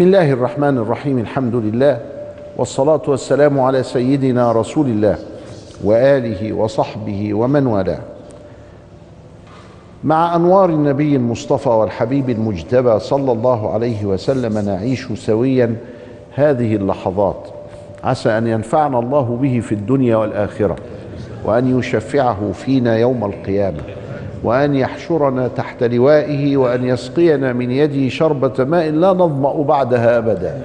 بسم الله الرحمن الرحيم الحمد لله والصلاة والسلام على سيدنا رسول الله وآله وصحبه ومن والاه. مع أنوار النبي المصطفى والحبيب المجتبى صلى الله عليه وسلم نعيش سويا هذه اللحظات. عسى أن ينفعنا الله به في الدنيا والآخرة وأن يشفعه فينا يوم القيامة. وأن يحشرنا تحت لوائه وأن يسقينا من يده شربة ماء لا نظمأ بعدها أبدا.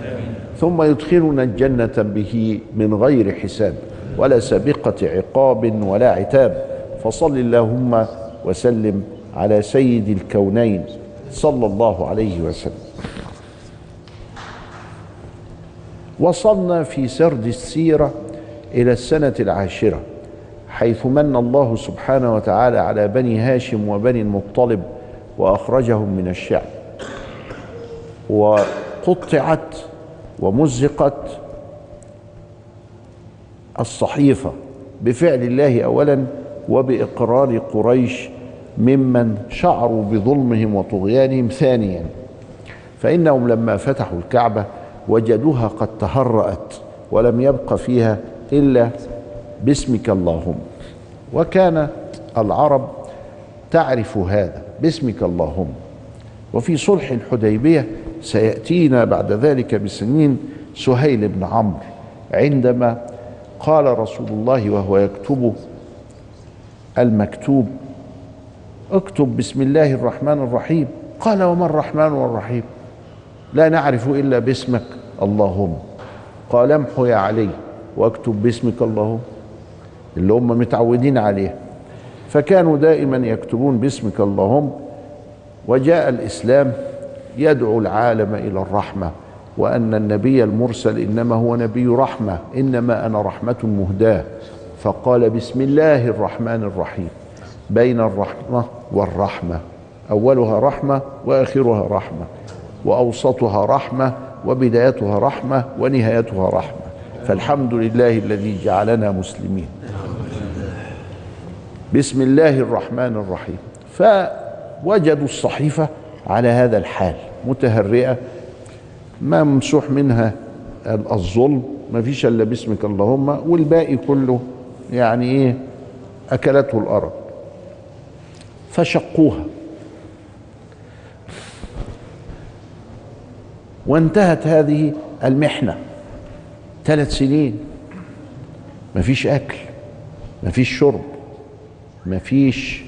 ثم يدخلنا الجنة به من غير حساب ولا سابقة عقاب ولا عتاب. فصل اللهم وسلم على سيد الكونين صلى الله عليه وسلم. وصلنا في سرد السيرة إلى السنة العاشرة. حيث من الله سبحانه وتعالى على بني هاشم وبني المطلب وأخرجهم من الشعب. وقطعت ومزقت الصحيفة بفعل الله أولا وبإقرار قريش ممن شعروا بظلمهم وطغيانهم ثانيا. فإنهم لما فتحوا الكعبة وجدوها قد تهرأت ولم يبق فيها إلا باسمك اللهم. وكان العرب تعرف هذا. باسمك اللهم. وفي صلح الحديبية سيأتينا بعد ذلك بسنين سهيل بن عمرو. عندما قال رسول الله وهو يكتب المكتوب اكتب بسم الله الرحمن الرحيم. قال وما الرحمن والرحيم؟ لا نعرف إلا باسمك اللهم. قال امحو يا علي واكتب باسمك اللهم. اللي هم متعودين عليه. فكانوا دائما يكتبون باسمك اللهم وجاء الإسلام يدعو العالم إلى الرحمة وأن النبي المرسل إنما هو نبي رحمة إنما أنا رحمة مهداة. فقال بسم الله الرحمن الرحيم. بين الرحمة والرحمة. أولها رحمة وآخرها رحمة. وأوسطها رحمة وبدايتها رحمة ونهايتها رحمة. فالحمد لله الذي جعلنا مسلمين. بسم الله الرحمن الرحيم. فوجدوا الصحيفة على هذا الحال متهرئة ممسوح منها الظلم ما فيش إلا باسمك اللهم والباقي كله يعني إيه؟ أكلته الأرض. فشقوها. وانتهت هذه المحنة. ثلاث سنين. ما فيش أكل ما فيش شرب. ما فيش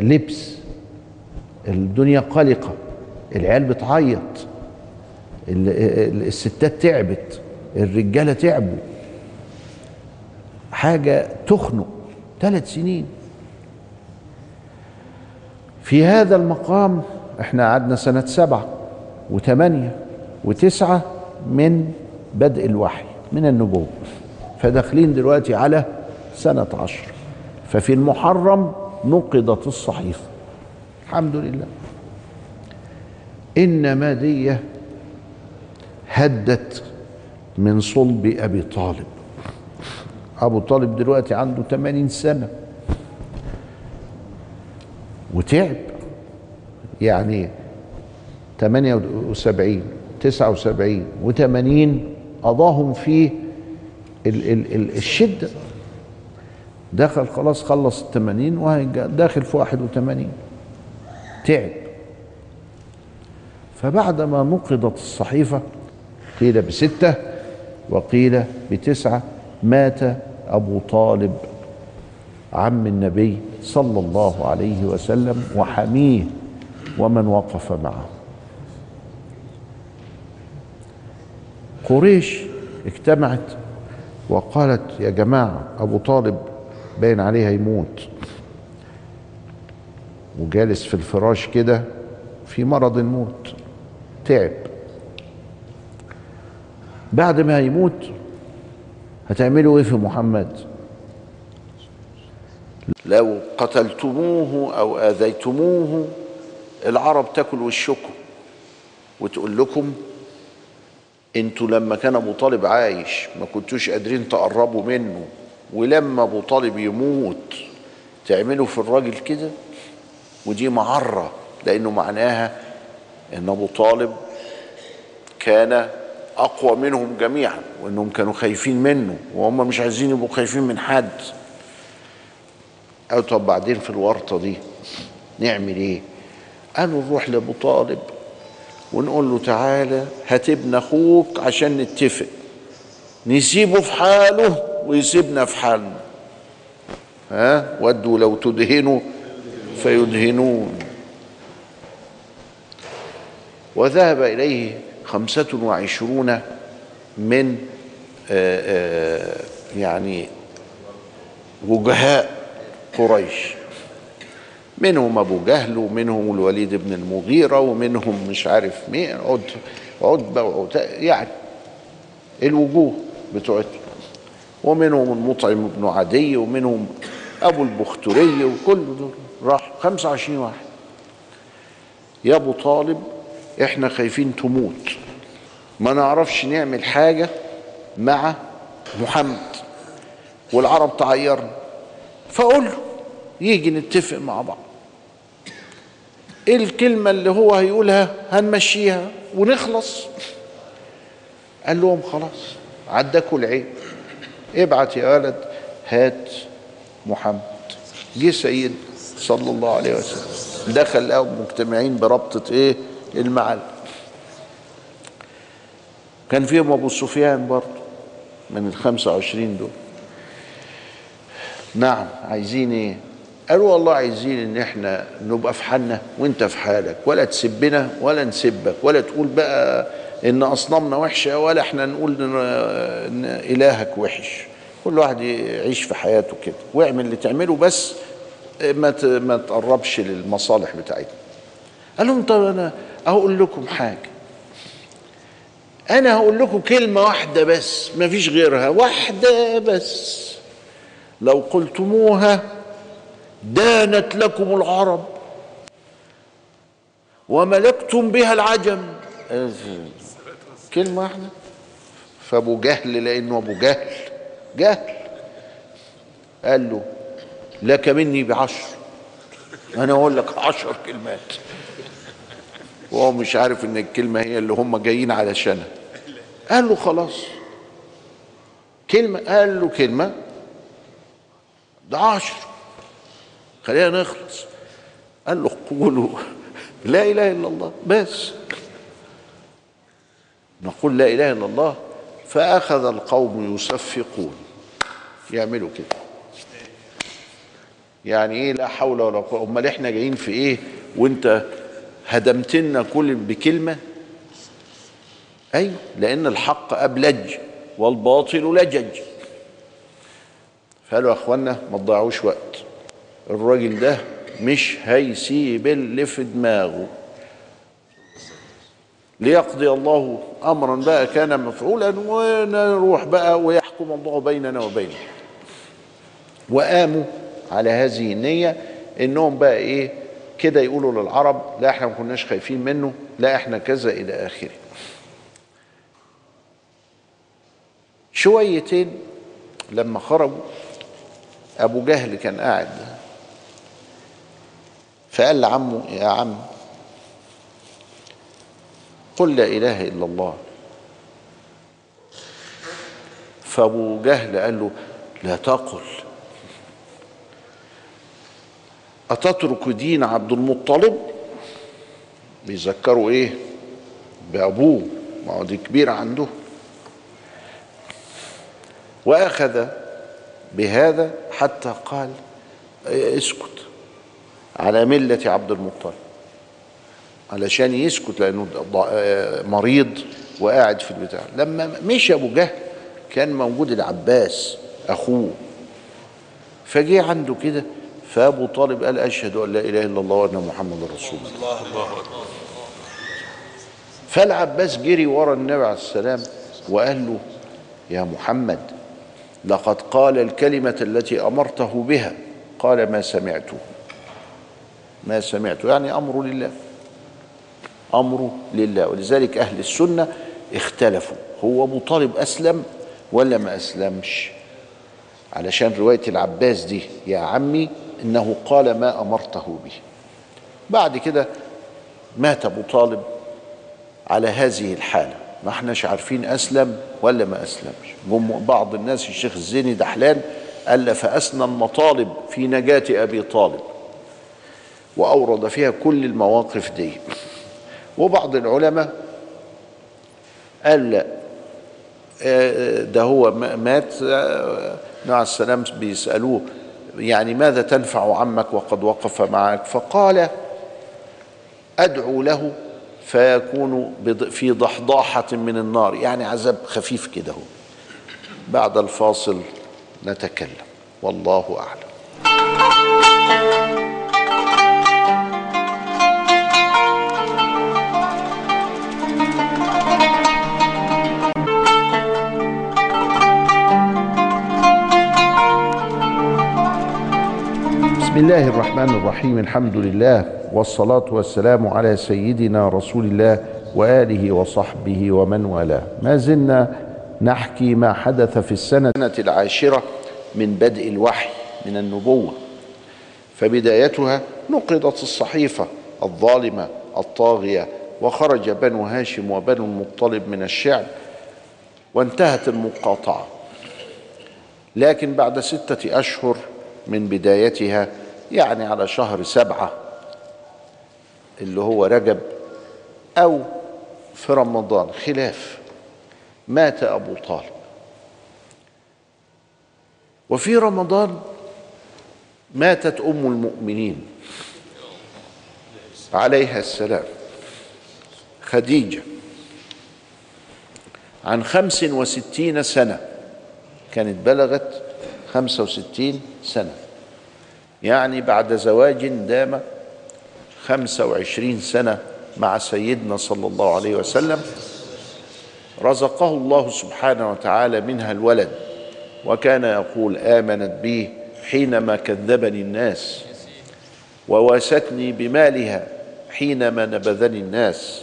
لبس. الدنيا قلقة العيال بتعيط الستات تعبت الرجالة تعبوا. حاجة تخنق ثلاث سنين. في هذا المقام إحنا قعدنا سنة سبعة وثمانيه وتسعة من بدء الوحي من النبوة. فداخلين دلوقتي على سنة عشر. ففي المحرم نقضت الصحيفة. الحمد لله. إنما دي هدت من صلب أبي طالب. أبو طالب دلوقتي عنده 80 سنة. وتعب. يعني 78 79 و80 قضاهم في ال ال ال الشدة. دخل خلاص خلص الثمانين وداخل في واحد وثمانين تعب. فبعدما نقضت الصحيفة قيل بستة وقيل بتسعة مات أبو طالب عم النبي صلى الله عليه وسلم وحميه ومن وقف معه. قريش اجتمعت وقالت يا جماعة أبو طالب باين عليه هيموت. وجالس في الفراش كده في مرض الموت. تعب. بعد ما هيموت هتعملوا إيه في محمد؟ لو قتلتموه أو آذيتموه العرب تاكل وشكم وتقول لكم أنتوا لما كان ابو طالب عايش ما كنتوش قادرين تقربوا منه. ولما ابو طالب يموت تعملوا في الراجل كده؟ ودي معرة لأنه معناها إن أبو طالب كان أقوى منهم جميعا وإنهم كانوا خايفين منه وهم مش عايزين يبقوا خايفين من حد. قالوا طب بعدين في الورطة دي نعمل إيه؟ قالوا نروح لأبو طالب ونقول له تعالى هات ابن أخوك عشان نتفق. نسيبه في حاله ويسيبنا في حالنا. ها؟ ودوا لو تدهنوا فيدهنون. وذهب إليه خمسة وعشرون من آآ آآ يعني وجهاء قريش. منهم أبو جهل ومنهم الوليد بن المغيرة ومنهم مش عارف مين عتبة وعتبة يعني الوجوه بتوعته ومنهم المطعم بن عدي ومنهم أبو البختري وكل دول راح 25 واحد. يا أبو طالب إحنا خايفين تموت. ما نعرفش نعمل حاجة مع محمد والعرب تعيرنا. فقول له يجي نتفق مع بعض. إيه الكلمة اللي هو هيقولها؟ هنمشيها ونخلص. قال لهم خلاص عدكوا العيب. ابعت يا ولد هات محمد. جه سيد صلى الله عليه وسلم. دخل لقوا مجتمعين بربطة إيه؟ المعلم كان فيهم أبو سفيان برضه من الخمسة وعشرين دول. نعم عايزين إيه؟ قالوا والله عايزين إن إحنا نبقى في حالنا وإنت في حالك ولا تسبنا ولا نسبك ولا تقول بقى إن أصنامنا وحشة ولا إحنا نقول ان إلهك وحش. كل واحد يعيش في حياته كده. واعمل اللي تعمله بس ما ما تقربش للمصالح بتاعتنا. قال لهم طب أنا أقول لكم حاجة. أنا هقول لكم كلمة واحدة بس ما فيش غيرها. واحدة بس. لو قلتموها دانت لكم العرب. وملكتم بها العجم. كلمة واحدة. فأبو جهل لأنه أبو جهل. جهل. قال له لك مني بعشر. أنا أقول لك عشر كلمات. وهو مش عارف إن الكلمة هي اللي هم جايين علشانها. قال له خلاص. كلمة قال له كلمة. ده عشر. خلينا نخلص. قال له قولوا لا إله إلا الله. بس. نقول لا إله إلا الله فأخذ القوم يصفقون. يعملوا كده. يعني إيه لا حول ولا قوة؟ أمال إحنا جايين في إيه؟ وأنت هدمتنا كل بكلمة؟ أيوه لأن الحق أبلج والباطل لجج. فقالوا يا اخوانا ما تضيعوش وقت. الراجل ده مش هيسيب اللي في دماغه. ليقضي الله امرا بقى كان مفعولا ونروح بقى ويحكم الله بيننا وبينه. وقاموا على هذه النية إنهم بقى إيه كده يقولوا للعرب لا إحنا ما كناش خايفين منه لا إحنا كذا إلى آخره. شويتين لما خرجوا أبو جهل كان قاعد فقال لعمه يا عم قل لا إله إلا الله. فابو جهل قال له لا تقل. أتترك دين عبد المطلب؟ بيذكروا إيه؟ بأبوه ما هو دي كبير عنده. وأخذ بهذا حتى قال اسكت على ملة عبد المطلب. علشان يسكت لأنه ض- مريض وقاعد في البتاع. لما مشي أبو جهل كان موجود العباس أخوه. فجه عنده كده فأبو طالب قال أشهد أن لا إله إلا الله وأن محمد رسول الله. فالعباس جري ورا النبي عليه السلام وقال له يا محمد لقد قال الكلمة التي أمرته بها قال ما سمعته. ما سمعته يعني أمر لله. أمر لله. ولذلك أهل السنة اختلفوا. هو أبو طالب أسلم ولا ما أسلمش؟ علشان رواية العباس دي يا عمي إنه قال ما أمرته به. بعد كده مات أبو طالب على هذه الحالة. ما إحناش عارفين أسلم ولا ما أسلمش. جم بعض الناس الشيخ الزيني دحلان الف اسنى المطالب في نجاة أبي طالب. وأورد فيها كل المواقف دي. وبعض العلماء قال آه، ده هو مات آه، نوع السلام بيسألوه يعني ماذا تنفع عمك وقد وقف معك؟ فقال أدعو له فيكون في ضحضاحة من النار يعني عذاب خفيف كده بعد الفاصل نتكلم والله أعلم. بسم الله الرحمن الرحيم الحمد لله والصلاة والسلام على سيدنا رسول الله وآله وصحبه ومن والاه. ما زلنا نحكي ما حدث في السنة العاشرة من بدء الوحي من النبوة. فبدايتها نقضت الصحيفة الظالمة الطاغية وخرج بنو هاشم وبنو المطلب من الشعب وانتهت المقاطعة. لكن بعد ستة أشهر من بدايتها يعني على شهر سبعة اللي هو رجب أو في رمضان خلاف. مات أبو طالب. وفي رمضان ماتت أم المؤمنين عليها السلام. خديجة عن خمس وستين سنة كانت بلغت خمسة وستين سنة. يعني بعد زواج دام خمسة وعشرين سنة مع سيدنا صلى الله عليه وسلم رزقه الله سبحانه وتعالى منها الولد وكان يقول آمنت به حينما كذبني الناس وواستني بمالها حينما نبذني الناس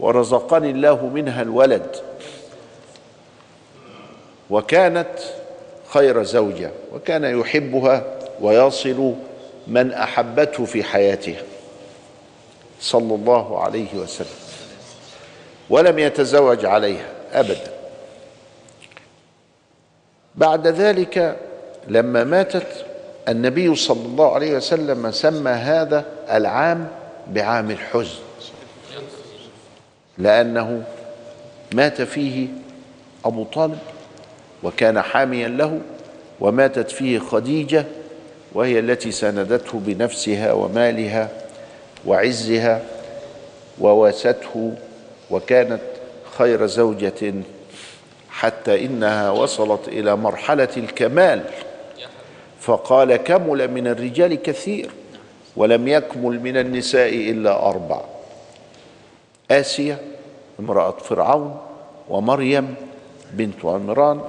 ورزقني الله منها الولد. وكانت خير زوجة وكان يحبها ويصل من أحبته في حياتها صلى الله عليه وسلم. ولم يتزوج عليها أبدا. بعد ذلك لما ماتت النبي صلى الله عليه وسلم سمى هذا العام بعام الحزن. لأنه مات فيه أبو طالب وكان حاميا له وماتت فيه خديجة وهي التي ساندته بنفسها ومالها وعزها وواسته وكانت خير زوجة حتى إنها وصلت إلى مرحلة الكمال. فقال كمل من الرجال كثير ولم يكمل من النساء إلا أربع آسية امرأة فرعون ومريم بنت عمران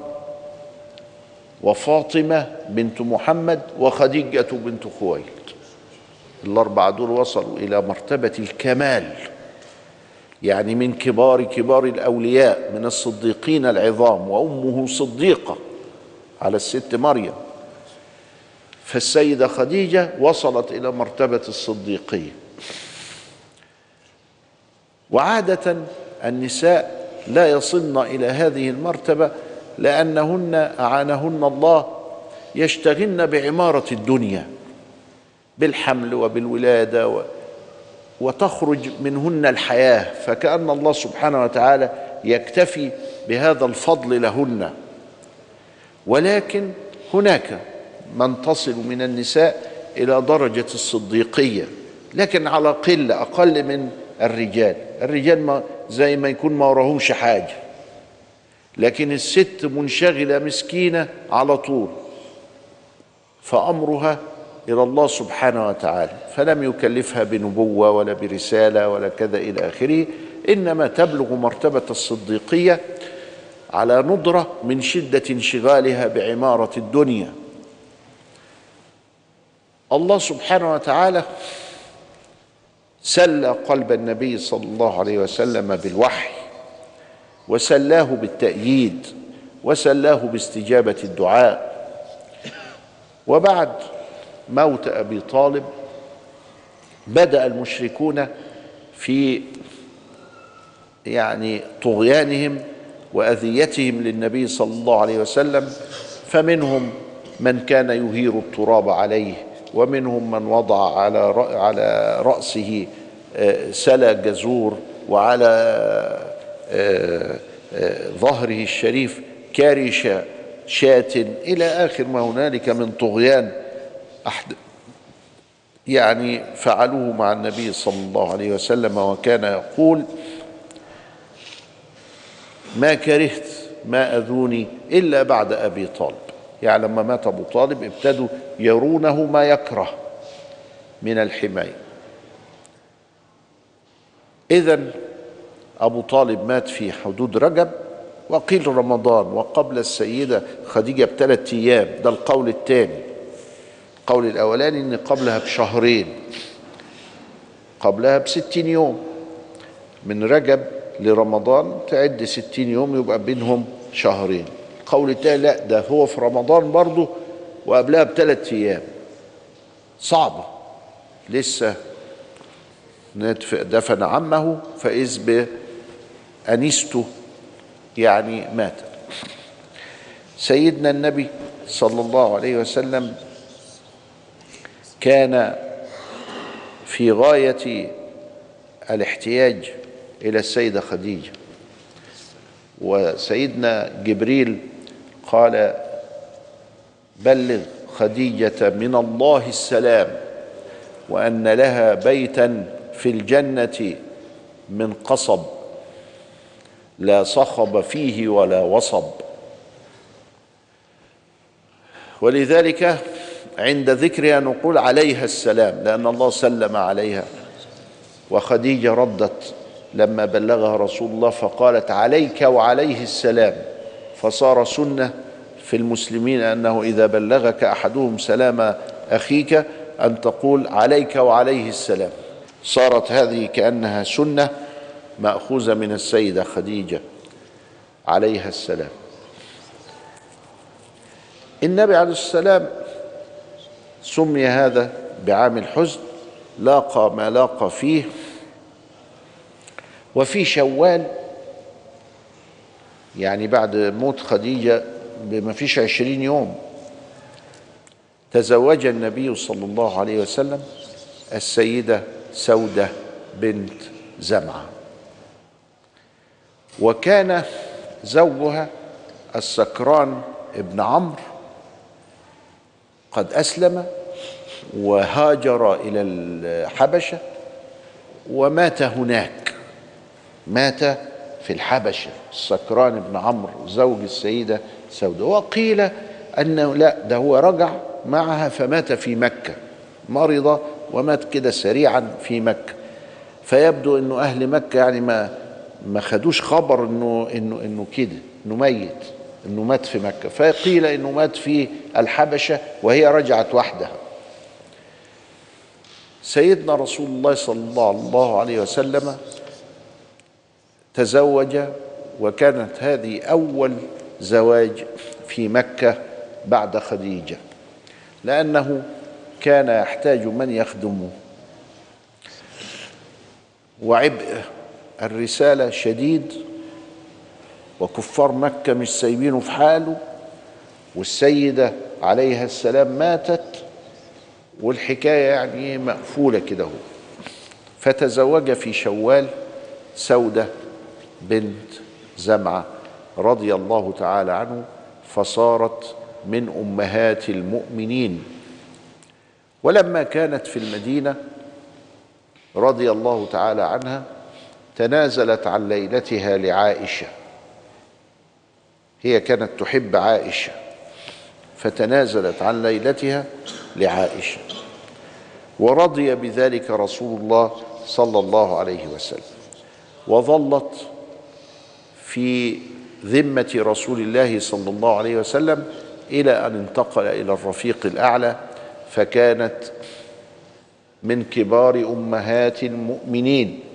وفاطمة بنت محمد وخديجة بنت خويلد. الأربعة دول وصلوا إلى مرتبة الكمال يعني من كبار كبار الأولياء من الصديقين العظام وأمه صديقة على الست مريم. فالسيدة خديجة وصلت إلى مرتبة الصديقية وعادة النساء لا يصلن إلى هذه المرتبة لأنهن أعانهن الله يشتغلن بعمارة الدنيا بالحمل وبالولادة و وتخرج منهن الحياة فكأن الله سبحانه وتعالى يكتفي بهذا الفضل لهن. ولكن هناك من تصل من النساء إلى درجة الصديقية لكن على قلة أقل من الرجال. الرجال ما زي ما يكون ما وراهمش حاجة. لكن الست منشغلة مسكينة على طول. فأمرها إلى الله سبحانه وتعالى فلم يكلفها بنبوة ولا برسالة ولا كذا إلى آخره إنما تبلغ مرتبة الصديقية على ندرة من شدة انشغالها بعمارة الدنيا. الله سبحانه وتعالى سلى قلب النبي صلى الله عليه وسلم بالوحي. وسلاه بالتأييد وسلاه باستجابة الدعاء. وبعد موت أبي طالب بدأ المشركون في يعني طغيانهم وأذيتهم للنبي صلى الله عليه وسلم. فمنهم من كان يهير التراب عليه ومنهم من وضع على على رأسه سلا جزور وعلى ظهره الشريف كارش شاة إلى آخر ما هنالك من طغيان أحد يعني فعلوه مع النبي صلى الله عليه وسلم وكان يقول ما كرهت ما أذوني إلا بعد أبي طالب. يعني لما مات أبو طالب ابتدوا يرونه ما يكره من الحماية. إذا أبو طالب مات في حدود رجب وقيل رمضان وقبل السيدة خديجة بثلاث أيام. ده القول الثاني. القول الأولاني إن قبلها بشهرين. قبلها بستين يوم. من رجب لرمضان تعد ستين يوم يبقى بينهم شهرين. القول الثاني لا ده هو في رمضان برضه وقبلها بثلاث أيام. صعبة لسه دفن عمه فإذ بأنيسته يعني مات. سيدنا النبي صلى الله عليه وسلم كان في غاية الاحتياج إلى السيدة خديجة. وسيدنا جبريل قال بلغ خديجة من الله السلام وأن لها بيتا في الجنة من قصب. لا صخب فيه ولا وصب. ولذلك عند ذكرها نقول عليها السلام لأن الله سلم عليها. وخديجة ردت لما بلغها رسول الله فقالت عليك وعليه السلام. فصار سنة في المسلمين أنه إذا بلغك أحدهم سلام أخيك أن تقول عليك وعليه السلام. صارت هذه كأنها سنة مأخوذة من السيدة خديجة عليها السلام. النبي عليه السلام سمي هذا بعام الحزن لاقى ما لاقى فيه. وفي شوال يعني بعد موت خديجة بما فيش عشرين يوم تزوج النبي صلى الله عليه وسلم السيدة سودة بنت زمعة. وكان زوجها السكران ابن عمرو قد أسلم وهاجر إلى الحبشة ومات هناك. مات في الحبشة. السكران بن عمرو زوج السيدة سودة وقيل أنه لا ده هو رجع معها فمات في مكة. مرض ومات كده سريعا في مكة. فيبدو أنه أهل مكة يعني ما ما خدوش خبر انه انه إنه كده إنه ميت إنه مات في مكة. فقيل إنه مات في الحبشة وهي رجعت وحدها. سيدنا رسول الله صلى الله عليه وسلم تزوج وكانت هذه أول زواج في مكة بعد خديجة لأنه كان يحتاج من يخدمه. وعبء الرسالة شديد وكفار مكة مش سايبينه في حاله والسيدة عليها السلام ماتت والحكاية يعني مقفولة كده هو فتزوج في شوال سودة بنت زمعة رضي الله تعالى عنه فصارت من أمهات المؤمنين. ولما كانت في المدينة رضي الله تعالى عنها تنازلت عن ليلتها لعائشة. هي كانت تحب عائشة فتنازلت عن ليلتها لعائشة. ورضي بذلك رسول الله صلى الله عليه وسلم. وظلت في ذمة رسول الله صلى الله عليه وسلم إلى أن انتقل إلى الرفيق الأعلى فكانت من كبار أمهات المؤمنين.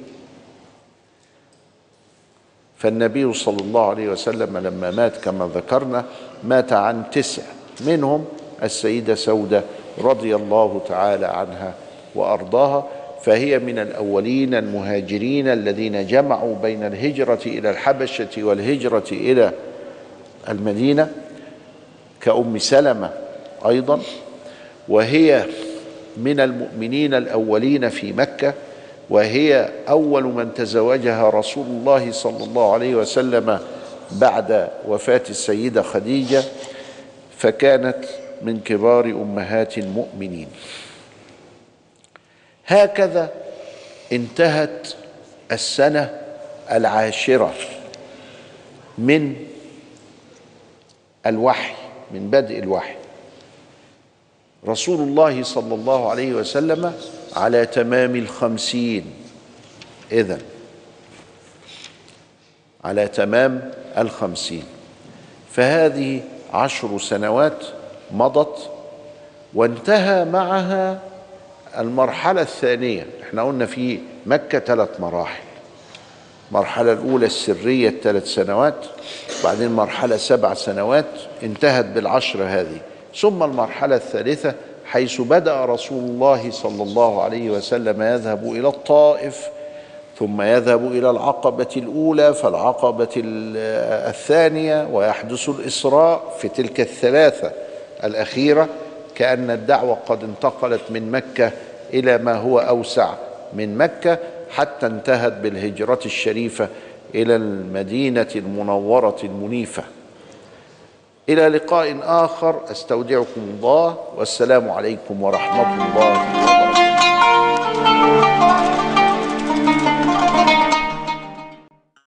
فالنبي صلى الله عليه وسلم لما مات كما ذكرنا مات عن تسع منهم السيدة سودة رضي الله تعالى عنها وأرضاها فهي من الأولين المهاجرين الذين جمعوا بين الهجرة إلى الحبشة والهجرة إلى المدينة كأم سلمة أيضا وهي من المؤمنين الأولين في مكة وهي أول من تزوجها رسول الله صلى الله عليه وسلم بعد وفاة السيدة خديجة فكانت من كبار أمهات المؤمنين. هكذا انتهت السنة العاشرة من الوحي من بدء الوحي. رسول الله صلى الله عليه وسلم على تمام الخمسين. إذن على تمام الخمسين. فهذه عشر سنوات مضت وانتهى معها المرحلة الثانية. إحنا قلنا في مكة ثلاث مراحل. المرحلة الأولى السرية الثلاث سنوات بعدين مرحلة سبع سنوات انتهت بالعشر هذه. ثم المرحلة الثالثة حيث بدأ رسول الله صلى الله عليه وسلم يذهب إلى الطائف ثم يذهب إلى العقبة الأولى فالعقبة الثانية ويحدث الإسراء في تلك الثلاثة الأخيرة كأن الدعوة قد انتقلت من مكة إلى ما هو أوسع من مكة حتى انتهت بالهجرة الشريفة إلى المدينة المنورة المنيفة. إلى لقاء آخر. أستودعكم الله. والسلام عليكم ورحمة الله وبركاته.